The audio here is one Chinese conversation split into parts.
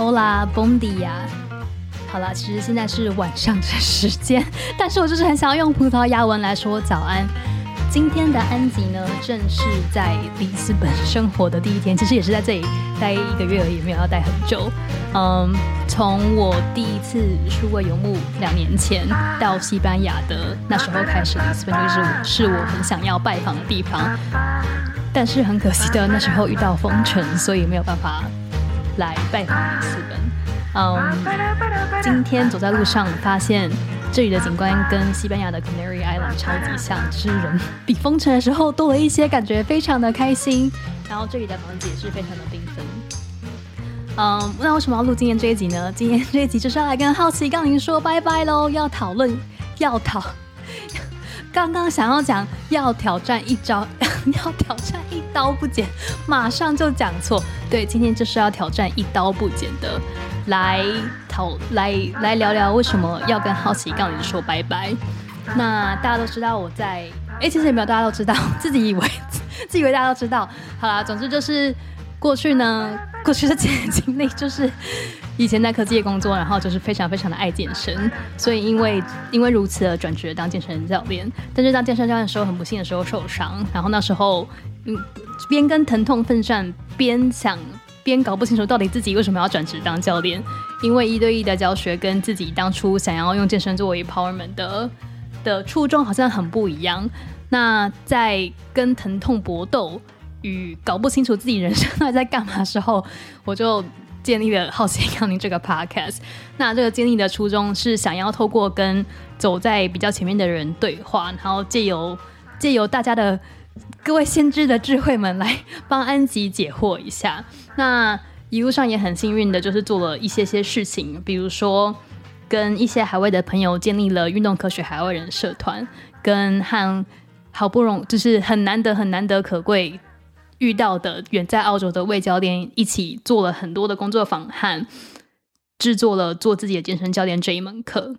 Hola, bom dia。好了，其实现在是晚上的时间，但是我就是很想要用葡萄牙文来说早安。今天的安吉呢，正是在里斯本生活的第一天，其实也是在这里待一个月而已，没有要待很久。嗯，从我第一次数位游牧两年前到西班牙的那时候开始，里斯本就是是我很想要拜访的地方。但是很可惜的，那时候遇到封城，所以没有办法来拜访里斯本。嗯，今天走在路上，发现这里的景观跟西班牙的 Canary Island 超级像，只是人比封城的时候多了一些，感觉非常的开心。然后这里的房子也是非常的缤纷。嗯，那为什么要录今天这一集呢？今天这一集就是要来跟好奇杠铃说拜拜喽，要讨论，要讨。刚刚想要讲要挑战一招，要挑战一刀不剪，马上就讲错。对，今天就是要挑战一刀不剪的，来讨来来聊聊为什么要跟好奇杠铃说拜拜。那大家都知道我在，哎，其实也没有大家都知道，自己以为自以为大家都知道。好啦，总之就是过去呢，过去的经历就是。以前在科技业工作，然后就是非常非常的爱健身，所以因为因为如此而转职当健身教练。但是当健身教练的时候，很不幸的时候受伤，然后那时候嗯边跟疼痛奋战，边想边搞不清楚到底自己为什么要转职当教练，因为一对一的教学跟自己当初想要用健身作为 empowerment 的的初衷好像很不一样。那在跟疼痛搏斗与搞不清楚自己人生到底在干嘛的时候，我就。建立了好奇杠铃这个 podcast，那这个建立的初衷是想要透过跟走在比较前面的人对话，然后借由借由大家的各位先知的智慧们来帮安吉解惑一下。那一路上也很幸运的，就是做了一些些事情，比如说跟一些海外的朋友建立了运动科学海外人社团，跟和好不容就是很难得很难得可贵。遇到的远在澳洲的魏教练一起做了很多的工作坊和制作了做自己的健身教练这一门课。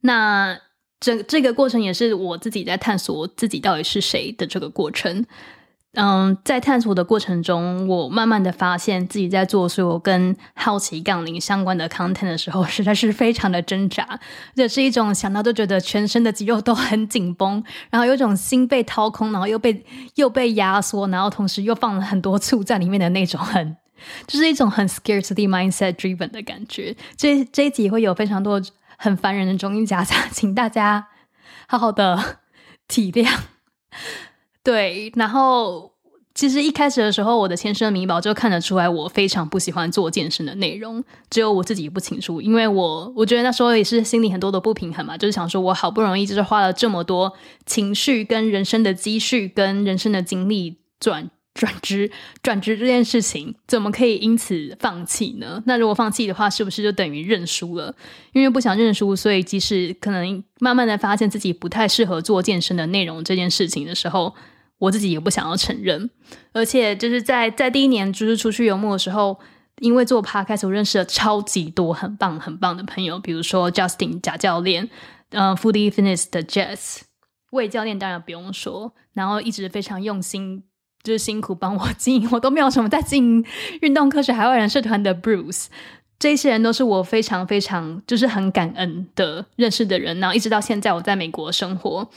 那这这个过程也是我自己在探索自己到底是谁的这个过程。嗯，在探索的过程中，我慢慢的发现自己在做所有跟好奇杠铃相关的 content 的时候，实在是非常的挣扎，这是一种想到就觉得全身的肌肉都很紧绷，然后有种心被掏空，然后又被又被压缩，然后同时又放了很多醋在里面的那种很，就是一种很 scarcity mindset driven 的感觉。这这一集会有非常多很烦人的中英夹杂，请大家好好的体谅。对，然后其实一开始的时候，我的前身米宝就看得出来，我非常不喜欢做健身的内容，只有我自己不清楚，因为我我觉得那时候也是心里很多的不平衡嘛，就是想说，我好不容易就是花了这么多情绪、跟人生的积蓄、跟人生的经历转转职转职这件事情，怎么可以因此放弃呢？那如果放弃的话，是不是就等于认输了？因为不想认输，所以即使可能慢慢的发现自己不太适合做健身的内容这件事情的时候。我自己也不想要承认，而且就是在在第一年就是出去游牧的时候，因为做 podcast，我认识了超级多很棒很棒的朋友，比如说 Justin 贾教练，呃，Foodie Fitness 的 Jess 魏教练，当然不用说，然后一直非常用心，就是辛苦帮我经营，我都没有什么在经营运动科学海外人社团的 Bruce，这些人都是我非常非常就是很感恩的认识的人，然后一直到现在我在美国生活。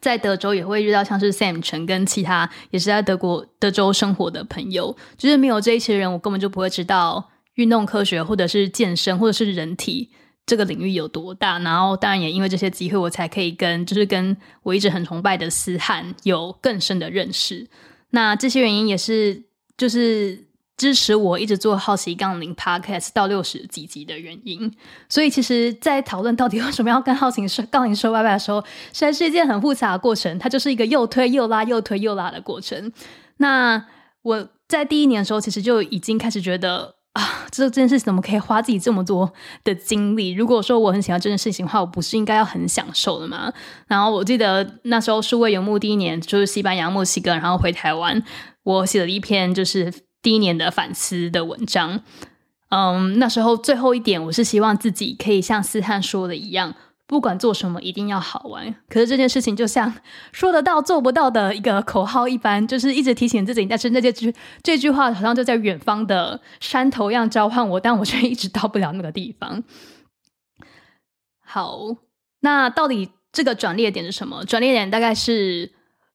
在德州也会遇到像是 Sam 陈跟其他也是在德国德州生活的朋友，就是没有这一群人，我根本就不会知道运动科学或者是健身或者是人体这个领域有多大。然后当然也因为这些机会，我才可以跟就是跟我一直很崇拜的思翰有更深的认识。那这些原因也是就是。支持我一直做好奇杠铃 podcast 到六十几集的原因，所以其实，在讨论到底为什么要跟好奇说杠铃说拜拜的时候，实在是一件很复杂的过程。它就是一个又推又拉、又推又拉的过程。那我在第一年的时候，其实就已经开始觉得啊，这这件事情怎么可以花自己这么多的精力？如果说我很喜欢这件事情的话，我不是应该要很享受的吗？然后我记得那时候数位游牧第一年就是西班牙、墨西哥，然后回台湾，我写了一篇就是。第一年的反思的文章，嗯，那时候最后一点，我是希望自己可以像思翰说的一样，不管做什么一定要好玩。可是这件事情就像说得到做不到的一个口号一般，就是一直提醒自己，但是那些句这句话好像就在远方的山头一样召唤我，但我却一直到不了那个地方。好，那到底这个转捩点是什么？转捩点大概是，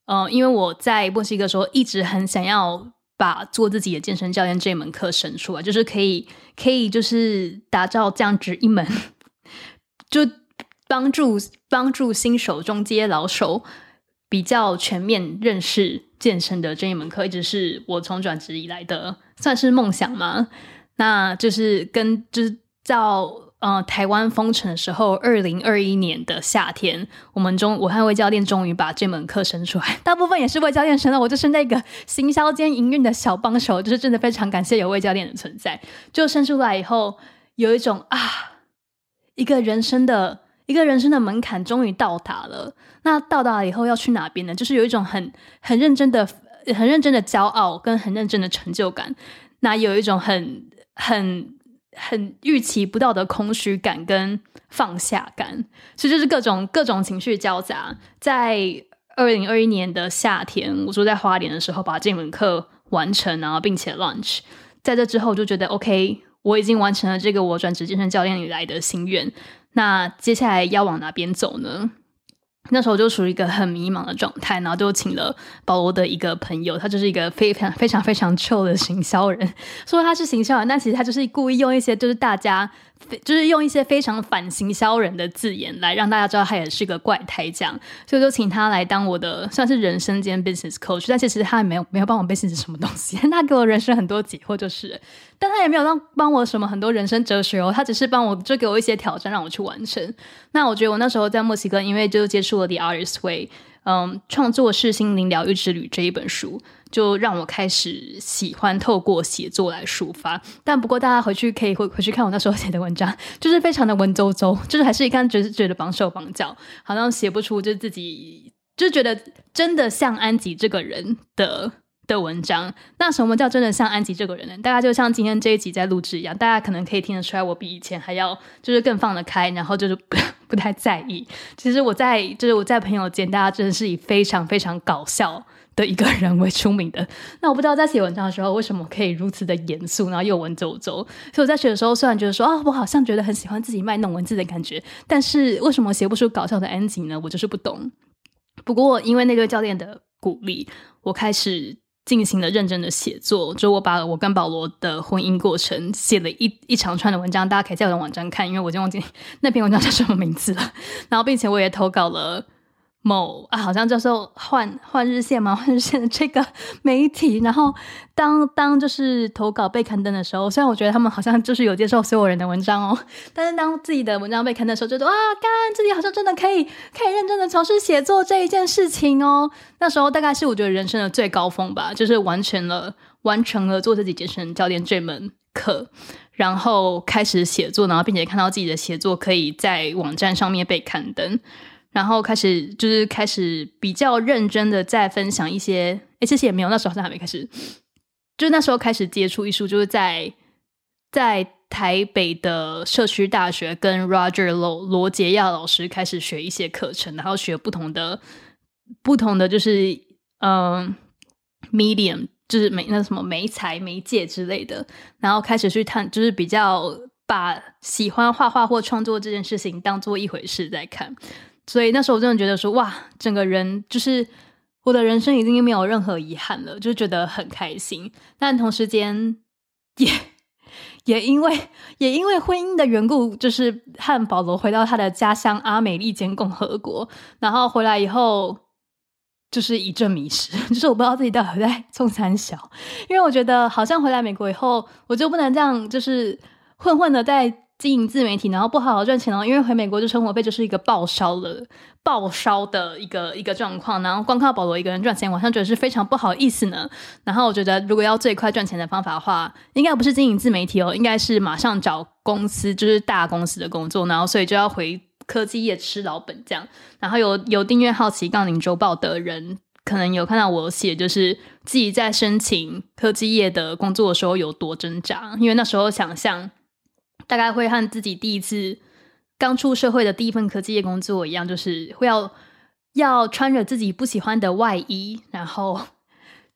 呃，因为我在墨西哥时候一直很想要。把做自己的健身教练这门课生出来，就是可以可以就是打造这样子一门，就帮助帮助新手、中阶、老手比较全面认识健身的这一门课，一直是我从转职以来的算是梦想嘛。那就是跟就是到。呃，台湾封城的时候，二零二一年的夏天，我们中我和魏教练终于把这门课生出来。大部分也是魏教练生的，我就是那个行销兼营运的小帮手。就是真的非常感谢有魏教练的存在。就生出来以后，有一种啊，一个人生的一个人生的门槛终于到达了。那到达了以后要去哪边呢？就是有一种很很认真的、很认真的骄傲跟很认真的成就感。那有一种很很。很预期不到的空虚感跟放下感，所以就是各种各种情绪交杂。在二零二一年的夏天，我住在花莲的时候，把这门课完成，然后并且 launch。在这之后，就觉得 OK，我已经完成了这个我转职健身教练以来的心愿。那接下来要往哪边走呢？那时候就处于一个很迷茫的状态，然后就请了保罗的一个朋友，他就是一个非常非常非常臭的行销人，说他是行销人，但其实他就是故意用一些就是大家。就是用一些非常反行销人的字眼来让大家知道他也是个怪胎，这样，所以就请他来当我的算是人生兼 business coach。但其实他也没有没有帮我 business 什么东西，他给我人生很多解惑，就是，但他也没有让帮我什么很多人生哲学哦，他只是帮我就给我一些挑战让我去完成。那我觉得我那时候在墨西哥，因为就接触了 The Artist Way。嗯，创作是心灵疗愈之旅这一本书，就让我开始喜欢透过写作来抒发。但不过，大家回去可以回回去看我那时候写的文章，就是非常的文绉绉，就是还是一看觉得觉得绑手绑脚，好像写不出就是自己就觉得真的像安吉这个人的。的文章，那什么叫真的像安吉这个人呢？大家就像今天这一集在录制一样，大家可能可以听得出来，我比以前还要就是更放得开，然后就是 不太在意。其实我在就是我在朋友间，大家真的是以非常非常搞笑的一个人为出名的。那我不知道在写文章的时候，为什么可以如此的严肃，然后又文绉绉。所以我在写的时候，虽然觉得说啊，我好像觉得很喜欢自己卖弄文字的感觉，但是为什么写不出搞笑的安吉呢？我就是不懂。不过因为那个教练的鼓励，我开始。进行了认真的写作，就我把我跟保罗的婚姻过程写了一一长串的文章，大家可以在我的网站看，因为我已经忘记那篇文章叫什么名字了。然后，并且我也投稿了。某啊，好像叫做换换日线嘛，换日线的这个 媒体。然后当当就是投稿被刊登的时候，虽然我觉得他们好像就是有接受所有人的文章哦，但是当自己的文章被刊登的时候，觉得哇，干自己好像真的可以可以认真的从事写作这一件事情哦。那时候大概是我觉得人生的最高峰吧，就是完成了完成了做自己健身教练这门课，然后开始写作，然后并且看到自己的写作可以在网站上面被刊登。然后开始就是开始比较认真的在分享一些，哎，其实也没有，那时候好像还没开始，就是那时候开始接触艺术，就是在在台北的社区大学跟 Roger 罗罗杰亚老师开始学一些课程，然后学不同的不同的就是嗯 medium，就是媒那什么媒材媒介之类的，然后开始去探，就是比较把喜欢画画或创作这件事情当做一回事在看。所以那时候我真的觉得说哇，整个人就是我的人生已经没有任何遗憾了，就觉得很开心。但同时间也也因为也因为婚姻的缘故，就是和保罗回到他的家乡阿美利坚共和国，然后回来以后就是一阵迷失，就是我不知道自己到底在冲三小，因为我觉得好像回来美国以后，我就不能这样就是混混的在。经营自媒体，然后不好好赚钱哦，因为回美国就生活费就是一个爆烧了、爆烧的一个一个状况，然后光靠保罗一个人赚钱，我好像觉得是非常不好意思呢。然后我觉得，如果要最快赚钱的方法的话，应该不是经营自媒体哦，应该是马上找公司，就是大公司的工作，然后所以就要回科技业吃老本这样。然后有有订阅《好奇杠铃周报》的人，可能有看到我写，就是自己在申请科技业的工作的时候有多挣扎，因为那时候想象。大概会和自己第一次刚出社会的第一份科技业工作一样，就是会要要穿着自己不喜欢的外衣，然后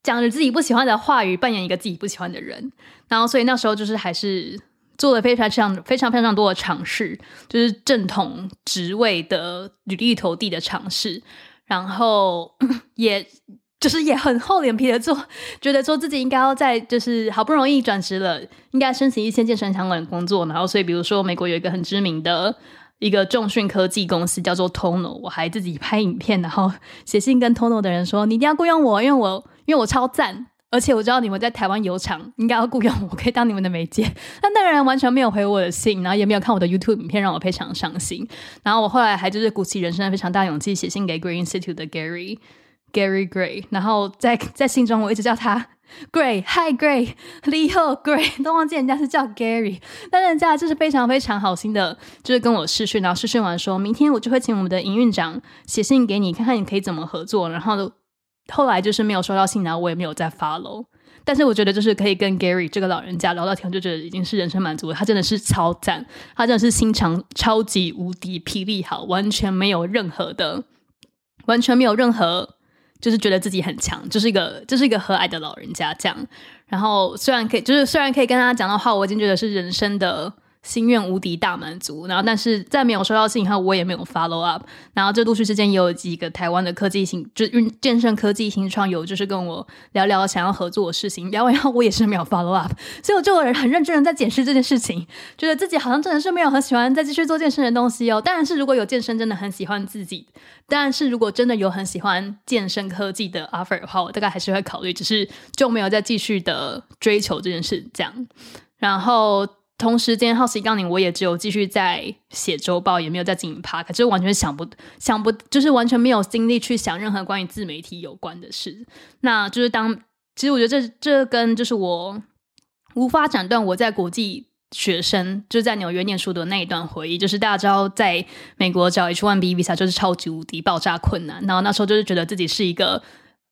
讲着自己不喜欢的话语，扮演一个自己不喜欢的人。然后，所以那时候就是还是做了非常非常非常非常多的尝试，就是正统职位的履历投递的尝试，然后 也。就是也很厚脸皮的做，觉得说自己应该要在就是好不容易转职了，应该申请一些健身相关的工作。然后，所以比如说美国有一个很知名的一个重训科技公司叫做 Tono，我还自己拍影片，然后写信跟 Tono 的人说：“你一定要雇佣我，因为我因为我超赞，而且我知道你们在台湾有厂，应该要雇佣我，可以当你们的媒介。”但那个人完全没有回我的信，然后也没有看我的 YouTube 影片，让我非常伤心。然后我后来还就是鼓起人生非常大勇气，写信给 Green Institute 的 Gary。Gary Gray，然后在在信中我一直叫他 Gray，Hi Gray，Leo Gray，都忘记人家是叫 Gary，但人家就是非常非常好心的，就是跟我试训，然后试训完说明天我就会请我们的营运长写信给你，看看你可以怎么合作。然后后来就是没有收到信，然后我也没有再 follow。但是我觉得就是可以跟 Gary 这个老人家聊到天，就觉得已经是人生满足了。他真的是超赞，他真的是心肠超级无敌霹雳好，完全没有任何的，完全没有任何。就是觉得自己很强，就是一个就是一个和蔼的老人家这样。然后虽然可以，就是虽然可以跟他讲的话，我已经觉得是人生的。心愿无敌大满足，然后但是在没有收到信以后，我也没有 follow up。然后这陆续之间也有几个台湾的科技新，就运健身科技新创有就是跟我聊聊想要合作的事情，聊完以后我也是没有 follow up。所以我就很认真的在检视这件事情，觉得自己好像真的是没有很喜欢再继续做健身的东西哦。当然是如果有健身真的很喜欢自己，当然是如果真的有很喜欢健身科技的 offer 的话，我大概还是会考虑，只是就没有再继续的追求这件事这样，然后。同时间，好奇杠铃我也只有继续在写周报，也没有在经营 Park，就完全想不想不，就是完全没有精力去想任何关于自媒体有关的事。那就是当，其实我觉得这这跟就是我无法斩断我在国际学生就在纽约念书的那一段回忆。就是大家知道，在美国找 H1B visa 就是超级无敌爆炸困难。然后那时候就是觉得自己是一个，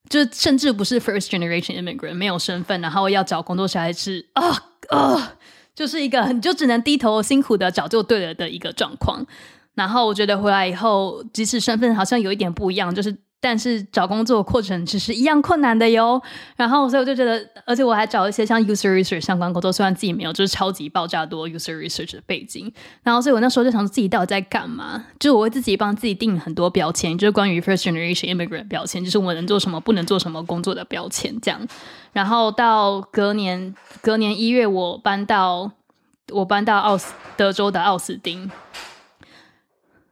就甚至不是 First Generation Immigrant，没有身份，然后要找工作实在是啊啊。就是一个，你就只能低头辛苦的找就对了的一个状况。然后我觉得回来以后，即使身份好像有一点不一样，就是但是找工作过程其实一样困难的哟。然后所以我就觉得，而且我还找一些像 user research 相关工作，虽然自己没有，就是超级爆炸多 user research 的背景。然后所以我那时候就想，自己到底在干嘛？就是我会自己帮自己定很多标签，就是关于 first generation immigrant 标签，就是我能做什么，不能做什么工作的标签这样。然后到隔年，隔年一月，我搬到我搬到奥斯德州的奥斯汀，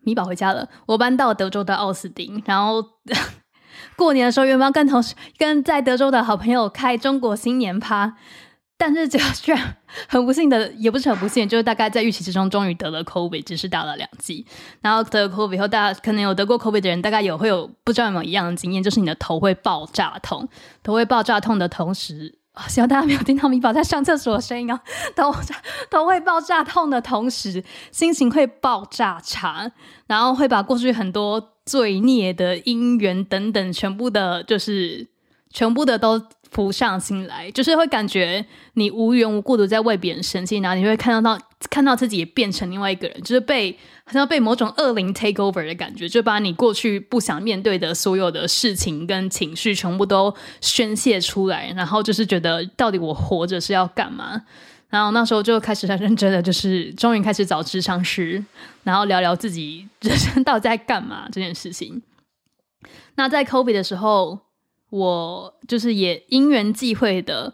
米宝回家了。我搬到德州的奥斯汀，然后 过年的时候，原本要跟同事、跟在德州的好朋友开中国新年趴。但是这个居然很不幸的，也不是很不幸，就是大概在预期之中，终于得了 COVID，只是打了两剂。然后得了 COVID 以后，大家可能有得过 COVID 的人，大概有会有不知道有没有一样的经验，就是你的头会爆炸痛，头会爆炸痛的同时，希望大家没有听到米宝在上厕所的声音啊。都都会爆炸痛的同时，心情会爆炸差，然后会把过去很多罪孽的因缘等等，全部的，就是全部的都。浮上心来，就是会感觉你无缘无故的在为别人生气，然后你会看得到看到自己也变成另外一个人，就是被好像被某种恶灵 take over 的感觉，就把你过去不想面对的所有的事情跟情绪全部都宣泄出来，然后就是觉得到底我活着是要干嘛？然后那时候就开始很认真的，就是终于开始找智商师，然后聊聊自己人生到底在干嘛这件事情。那在 COVID 的时候。我就是也因缘际会的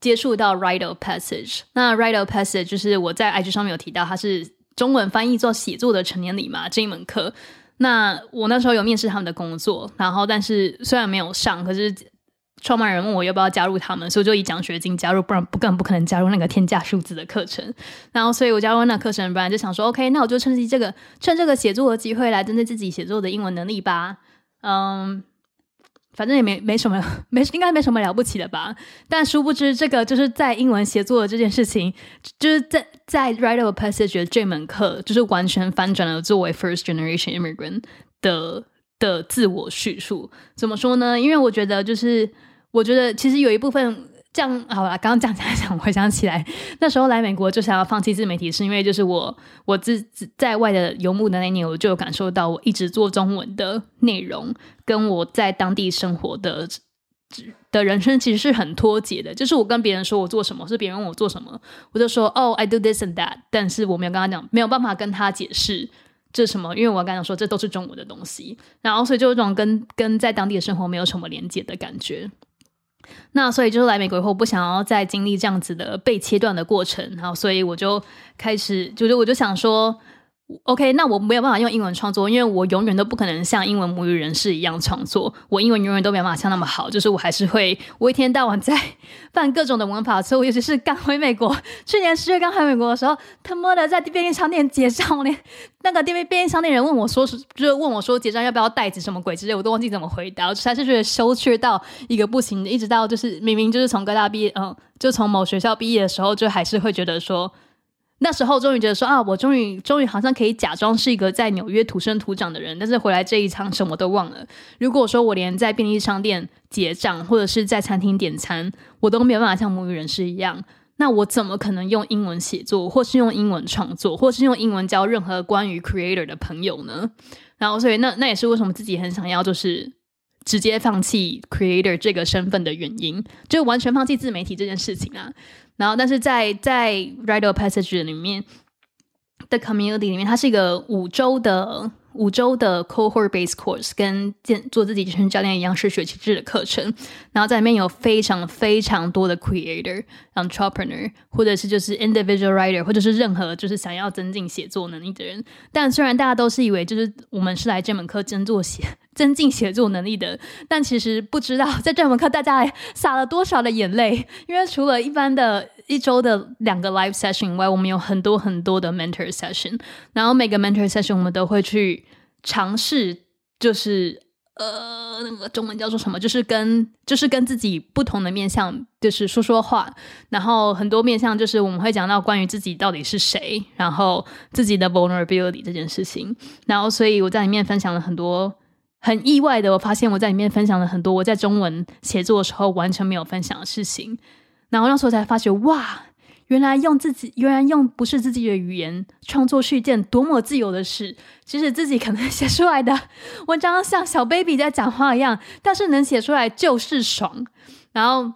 接触到 Rite of Passage。那 Rite of Passage 就是我在 IG 上面有提到，它是中文翻译做写作的成年礼嘛这一门课。那我那时候有面试他们的工作，然后但是虽然没有上，可是创办人问我要不要加入他们，所以就以奖学金加入，不然不更不可能加入那个天价数字的课程。然后所以我加入那课程，本来就想说 OK，那我就趁机这个趁这个写作的机会来增进自己写作的英文能力吧。嗯。反正也没没什么，没应该没什么了不起的吧。但殊不知，这个就是在英文写作的这件事情，就是在在 write a passage 这门课，就是完全翻转了作为 first generation immigrant 的的自我叙述。怎么说呢？因为我觉得，就是我觉得其实有一部分。这样好了，刚刚讲讲讲，回想起来，那时候来美国就想要放弃自媒体，是因为就是我我自在外的游牧的那年，我就有感受到我一直做中文的内容，跟我在当地生活的的人生其实是很脱节的。就是我跟别人说我做什么，是别人问我做什么，我就说哦，I do this and that，但是我没有跟他讲，没有办法跟他解释这什么，因为我刚刚说这都是中国的东西，然后所以就有种跟跟在当地的生活没有什么连接的感觉。那所以就是来美国以后，不想要再经历这样子的被切断的过程，然后所以我就开始，就是我就想说。OK，那我没有办法用英文创作，因为我永远都不可能像英文母语人士一样创作。我英文永远都没有办法像那么好，就是我还是会，我一天到晚在 犯各种的文法错误。尤其是刚回美国，去年十月刚回美国的时候，他妈的在便利商店结账，连那个便便利商店人问我说是，就是问我说结账要不要袋子什么鬼之类，我都忘记怎么回答。我还是觉得羞怯到一个不行，一直到就是明明就是从各大毕业，嗯，就从某学校毕业的时候，就还是会觉得说。那时候终于觉得说啊，我终于终于好像可以假装是一个在纽约土生土长的人，但是回来这一场什么都忘了。如果说我连在便利商店结账或者是在餐厅点餐，我都没有办法像母语人士一样，那我怎么可能用英文写作，或是用英文创作，或是用英文交任何关于 creator 的朋友呢？然后，所以那那也是为什么自己很想要就是直接放弃 creator 这个身份的原因，就完全放弃自媒体这件事情啊。然后，但是在在 Writer Passage 里面的 Community 里面，它是一个五周的。五周的 cohort based course 跟健做自己健身教练一样是学期制的课程，然后在里面有非常非常多的 creator、entrepreneur，或者是就是 individual writer，或者是任何就是想要增进写作能力的人。但虽然大家都是以为就是我们是来这门课增做写增进写作能力的，但其实不知道在这门课大家洒了多少的眼泪，因为除了一般的。一周的两个 live session 以外，我们有很多很多的 mentor session，然后每个 mentor session 我们都会去尝试，就是呃，那个中文叫做什么？就是跟就是跟自己不同的面向，就是说说话。然后很多面向就是我们会讲到关于自己到底是谁，然后自己的 vulnerability 这件事情。然后所以我在里面分享了很多很意外的，我发现我在里面分享了很多我在中文写作的时候完全没有分享的事情。然后那时候才发觉，哇，原来用自己，原来用不是自己的语言创作是一件多么自由的事。即使自己可能写出来的文章像小 baby 在讲话一样，但是能写出来就是爽。然后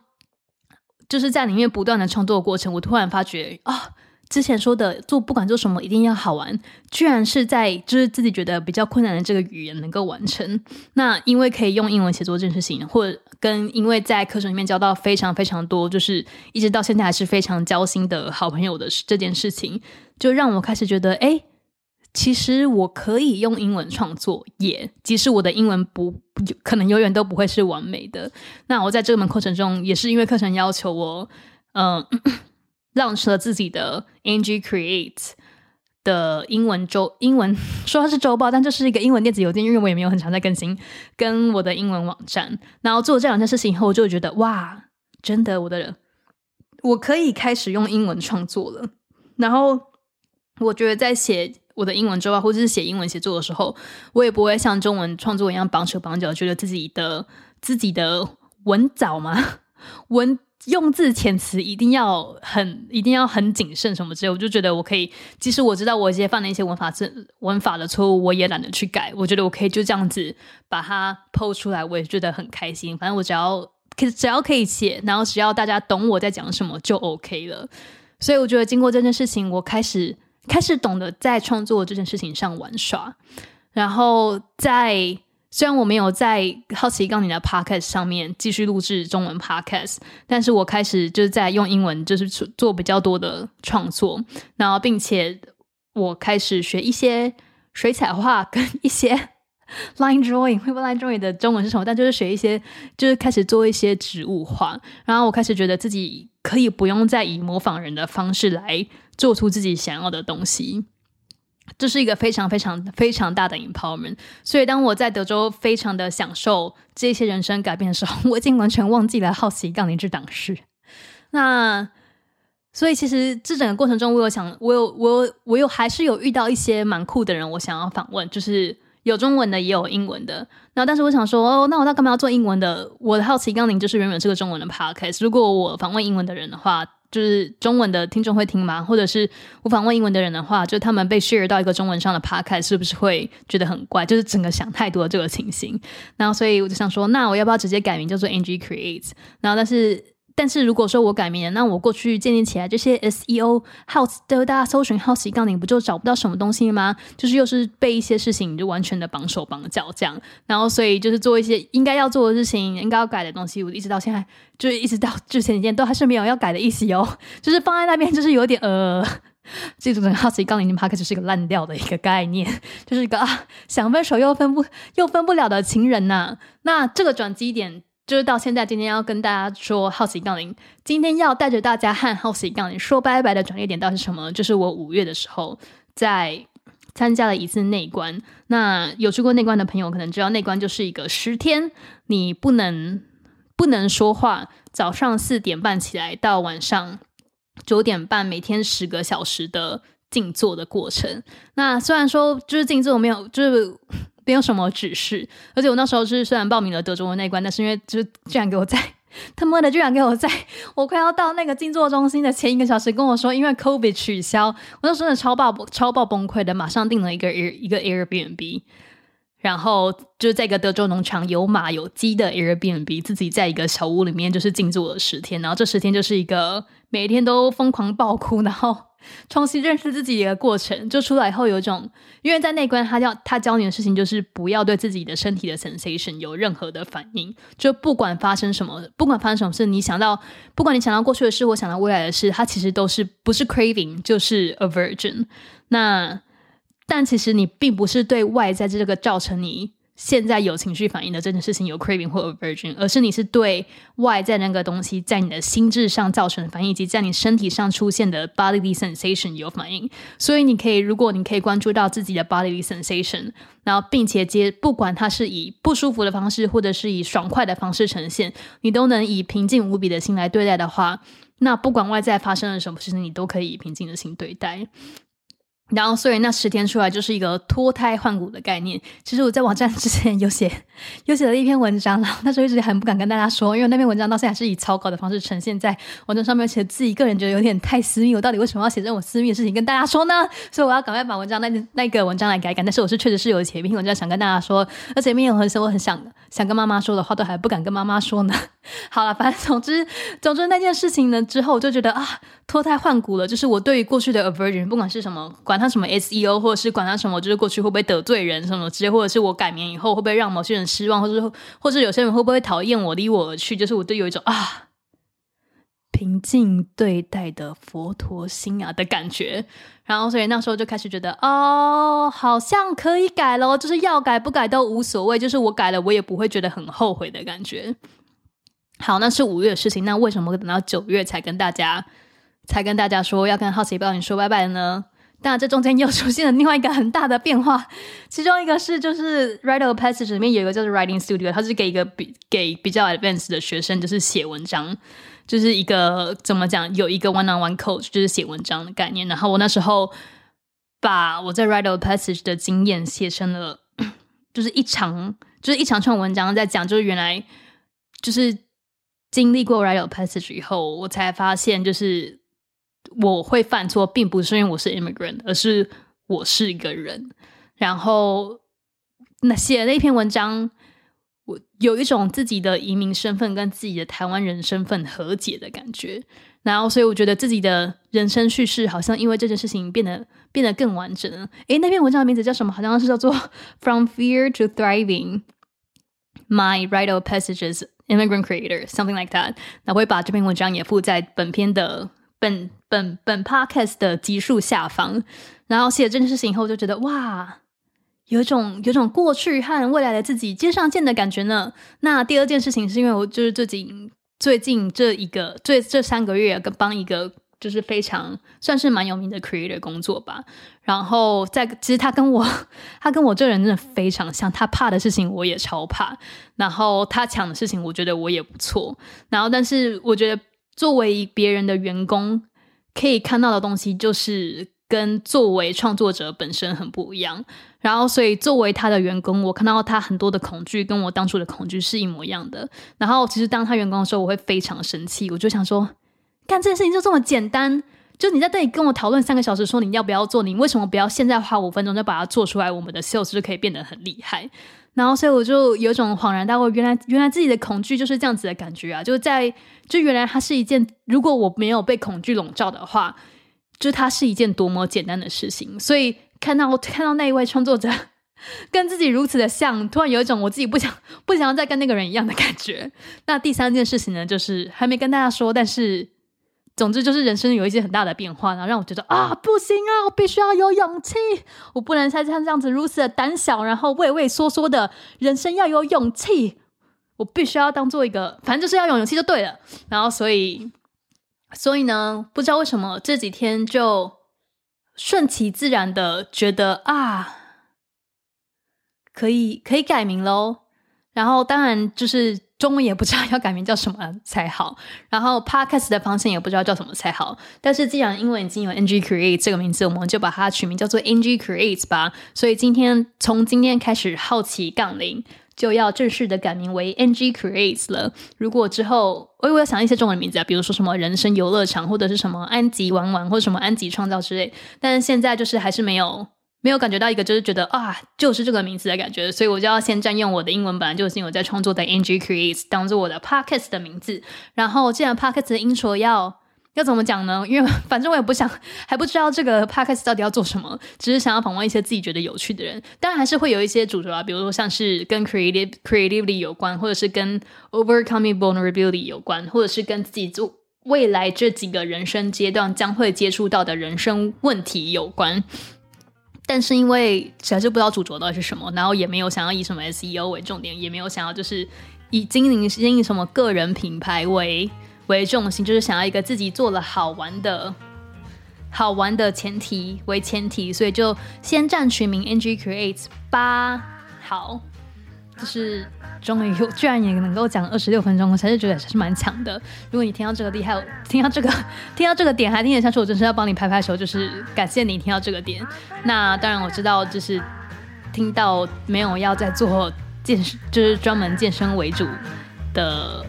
就是在里面不断的创作过程，我突然发觉啊。之前说的做不管做什么一定要好玩，居然是在就是自己觉得比较困难的这个语言能够完成。那因为可以用英文写作这件事情，或者跟因为在课程里面交到非常非常多，就是一直到现在还是非常交心的好朋友的这件事情，就让我开始觉得，哎，其实我可以用英文创作，也即使我的英文不可能永远都不会是完美的。那我在这门课程中，也是因为课程要求我，嗯。出了自己的 Angie Create 的英文周英文 说它是周报，但这是一个英文电子邮件，因为我也没有很常在更新跟我的英文网站。然后做了这两件事情以后，我就觉得哇，真的我的人我可以开始用英文创作了。然后我觉得在写我的英文周报或者是写英文写作的时候，我也不会像中文创作一样绑手绑脚，觉得自己的自己的文藻嘛 文。用字遣词一定要很，一定要很谨慎，什么之类，我就觉得我可以，即使我知道我一些犯的一些文法字、文法的错误，我也懒得去改。我觉得我可以就这样子把它剖出来，我也觉得很开心。反正我只要，可只要可以写，然后只要大家懂我在讲什么，就 OK 了。所以我觉得经过这件事情，我开始开始懂得在创作这件事情上玩耍，然后在。虽然我没有在好奇杠你的 podcast 上面继续录制中文 podcast，但是我开始就是在用英文，就是做比较多的创作，然后并且我开始学一些水彩画跟一些 line drawing，会不 line drawing 的中文是什么？但就是学一些，就是开始做一些植物画，然后我开始觉得自己可以不用再以模仿人的方式来做出自己想要的东西。这是一个非常非常非常大的 empowerment，所以当我在德州非常的享受这些人生改变的时候，我已经完全忘记了好奇杠铃制档事。那所以其实这整个过程中，我有想，我有我有我有还是有遇到一些蛮酷的人，我想要访问，就是有中文的也有英文的。然后，但是我想说，哦，那我那干嘛要做英文的？我的好奇杠铃就是原本是个中文的 podcast。如果我访问英文的人的话。就是中文的听众会听吗？或者是无访问英文的人的话，就他们被 share 到一个中文上的 podcast，是不是会觉得很怪？就是整个想太多这个情形。然后，所以我就想说，那我要不要直接改名叫做 Angie Creates？然后，但是。但是如果说我改名了，那我过去建立起来这些 SEO house 的大家搜寻 house 杠铃，不就找不到什么东西吗？就是又是被一些事情就完全的绑手绑脚这样。然后所以就是做一些应该要做的事情，应该要改的东西，我一直到现在就是一直到之前几天都还是没有要改的意思哟。就是放在那边，就是有点呃，这种 house 杠铃已经 p 开始是一个烂掉的一个概念，就是一个啊想分手又分不又分不了的情人呐。那这个转机点。就是到现在，今天要跟大家说好奇杠铃。今天要带着大家和好奇杠铃说拜拜的转捩点到底是什么？就是我五月的时候在参加了一次内观。那有去过内观的朋友可能知道，内观就是一个十天，你不能不能说话，早上四点半起来到晚上九点半，每天十个小时的静坐的过程。那虽然说就是静坐没有就是。没有什么指示，而且我那时候是虽然报名了德中的那关，但是因为就 居然给我在他妈的居然给我在我快要到那个静坐中心的前一个小时跟我说，因为 COVID 取消，我那时真的超爆超爆崩溃的，马上订了一个一个 Airbnb，然后就在一个德州农场有马有鸡的 Airbnb，自己在一个小屋里面就是静坐了十天，然后这十天就是一个每天都疯狂爆哭，然后。重新认识自己的过程，就出来后有一种，因为在内观，他教他教你的事情就是不要对自己的身体的 sensation 有任何的反应，就不管发生什么，不管发生什么事，你想到，不管你想到过去的事或想到未来的事，它其实都是不是 craving 就是 aversion。那但其实你并不是对外在这个造成你。现在有情绪反应的这件事情有 craving 或 aversion，而是你是对外在那个东西在你的心智上造成的反应，以及在你身体上出现的 bodily sensation 有反应。所以你可以，如果你可以关注到自己的 bodily sensation，然后并且接，不管它是以不舒服的方式，或者是以爽快的方式呈现，你都能以平静无比的心来对待的话，那不管外在发生了什么事情，你都可以平静的心对待。然后，所以那十天出来就是一个脱胎换骨的概念。其实我在网站之前有写，有写了一篇文章，然后那时候一直很不敢跟大家说，因为那篇文章到现在是以草稿的方式呈现在网站上面，写自己个人觉得有点太私密。我到底为什么要写这种私密的事情跟大家说呢？所以我要赶快把文章那那个文章来改改。但是我是确实是有写一篇文章想跟大家说，而且里面有很多我很想想跟妈妈说的话，都还不敢跟妈妈说呢。好了，反正总之总之那件事情呢之后，我就觉得啊，脱胎换骨了。就是我对于过去的 aversion，不管是什么管。他什么 SEO，或者是管他什么，就是过去会不会得罪人什么之类，或者是我改名以后会不会让某些人失望，或者或者有些人会不会讨厌我离我而去，就是我都有一种啊平静对待的佛陀心啊的感觉。然后所以那时候就开始觉得哦，好像可以改咯，就是要改不改都无所谓，就是我改了我也不会觉得很后悔的感觉。好，那是五月的事情，那为什么等到九月才跟大家？才跟大家说要跟好奇报你说拜拜了呢。但这中间又出现了另外一个很大的变化，其中一个是就是 writer passage 里面有一个叫做 writing studio，它是给一个比给比较 advanced 的学生就是写文章，就是一个怎么讲有一个 one on one coach 就是写文章的概念。然后我那时候把我在 writer passage 的经验写成了，就是一长就是一长串文章在讲，就是原来就是经历过 writer passage 以后，我才发现就是。我会犯错，并不是因为我是 immigrant，而是我是一个人。然后那写了一篇文章，我有一种自己的移民身份跟自己的台湾人身份和解的感觉。然后，所以我觉得自己的人生叙事好像因为这件事情变得变得更完整了。诶，那篇文章的名字叫什么？好像是叫做《From Fear to Thriving: My Rite of Passages Immigrant Creator》，something like that。那我会把这篇文章也附在本篇的。本本本 podcast 的集数下方，然后写这件事情以后，就觉得哇，有种有种过去和未来的自己接上线的感觉呢。那第二件事情是因为我就是最近最近这一个最这三个月跟帮一个就是非常算是蛮有名的 creator 工作吧。然后在其实他跟我他跟我这人真的非常像，他怕的事情我也超怕，然后他抢的事情我觉得我也不错。然后但是我觉得。作为别人的员工，可以看到的东西就是跟作为创作者本身很不一样。然后，所以作为他的员工，我看到他很多的恐惧，跟我当初的恐惧是一模一样的。然后，其实当他员工的时候，我会非常生气，我就想说，干这件事情就这么简单。就你在这里跟我讨论三个小时，说你要不要做，你为什么不要现在花五分钟就把它做出来？我们的秀是可以变得很厉害。然后，所以我就有一种恍然大悟，原来原来自己的恐惧就是这样子的感觉啊！就在就原来它是一件，如果我没有被恐惧笼罩的话，就它是一件多么简单的事情。所以看到看到那一位创作者 跟自己如此的像，突然有一种我自己不想不想要再跟那个人一样的感觉。那第三件事情呢，就是还没跟大家说，但是。总之就是人生有一些很大的变化，然后让我觉得啊，不行啊，我必须要有勇气，我不能再像这样子如此的胆小，然后畏畏缩缩的。人生要有勇气，我必须要当做一个，反正就是要有勇气就对了。然后所以，所以呢，不知道为什么这几天就顺其自然的觉得啊，可以可以改名喽。然后当然就是。中文也不知道要改名叫什么才好，然后 podcast 的方向也不知道叫什么才好。但是既然英文已经有 NG Create 这个名字，我们就把它取名叫做 NG Create 吧。所以今天从今天开始，好奇杠铃就要正式的改名为 NG Create 了。如果之后我我要想一些中文名字啊，比如说什么人生游乐场，或者是什么安吉玩玩，或者什么安吉创造之类。但是现在就是还是没有。没有感觉到一个就是觉得啊，就是这个名字的感觉，所以我就要先占用我的英文版，就是我在创作的 NG Creates 当做我的 Podcast 的名字。然后，既然 Podcast 的 intro 要要怎么讲呢？因为反正我也不想，还不知道这个 Podcast 到底要做什么，只是想要访问一些自己觉得有趣的人。当然，还是会有一些主轴啊，比如说像是跟 creative creativity 有关，或者是跟 overcoming vulnerability 有关，或者是跟自己做未来这几个人生阶段将会接触到的人生问题有关。但是因为实在是不知道主轴到底是什么，然后也没有想要以什么 SEO 为重点，也没有想要就是以经营经营什么个人品牌为为重心，就是想要一个自己做了好玩的好玩的前提为前提，所以就先占取名 NG Creates 八好。就是终于有，居然也能够讲二十六分钟，我才是觉得还是蛮强的。如果你听到这个厉害，听到这个，听到这个点还听得下去，我真是要帮你拍拍手，就是感谢你听到这个点。那当然我知道，就是听到没有要再做健身，就是专门健身为主的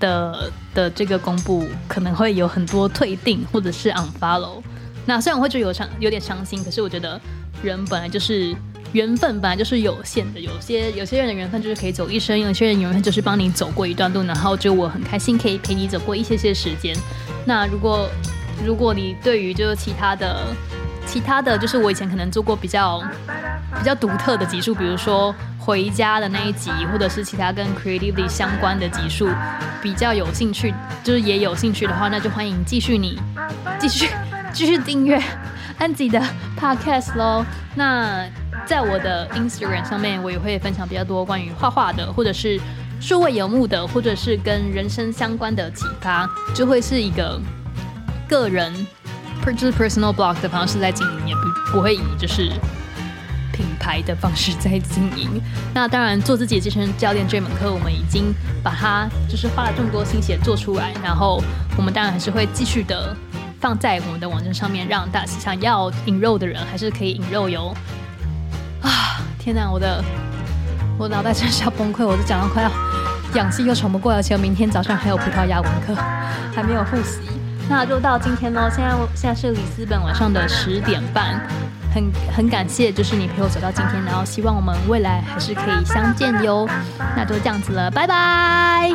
的的这个公布，可能会有很多退订或者是 unfollow。那虽然我会觉得有伤，有点伤心，可是我觉得人本来就是。缘分本来就是有限的，有些有些人的缘分就是可以走一生，有些人缘分就是帮你走过一段路，然后就我很开心可以陪你走过一些些时间。那如果如果你对于就是其他的其他的就是我以前可能做过比较比较独特的集数，比如说回家的那一集，或者是其他跟 creativity 相关的集数，比较有兴趣，就是也有兴趣的话，那就欢迎继续你继续继续订阅安吉的 podcast 喽。那。在我的 Instagram 上面，我也会分享比较多关于画画的，或者是数位游牧的，或者是跟人生相关的启发，就会是一个个人，就是 personal blog 的方式在经营，也不不会以就是品牌的方式在经营。那当然，做自己的健身教练这门课，我们已经把它就是花了这么多心血做出来，然后我们当然还是会继续的放在我们的网站上面，让大家想要引肉的人还是可以引肉哟。天哪，我的我脑袋真是要崩溃，我都讲到快要氧气又喘不过来，而且明天早上还有葡萄牙文课，还没有复习。那就到今天喽，现在现在是里斯本晚上的十点半，很很感谢，就是你陪我走到今天，然后希望我们未来还是可以相见哟。那就这样子了，拜拜。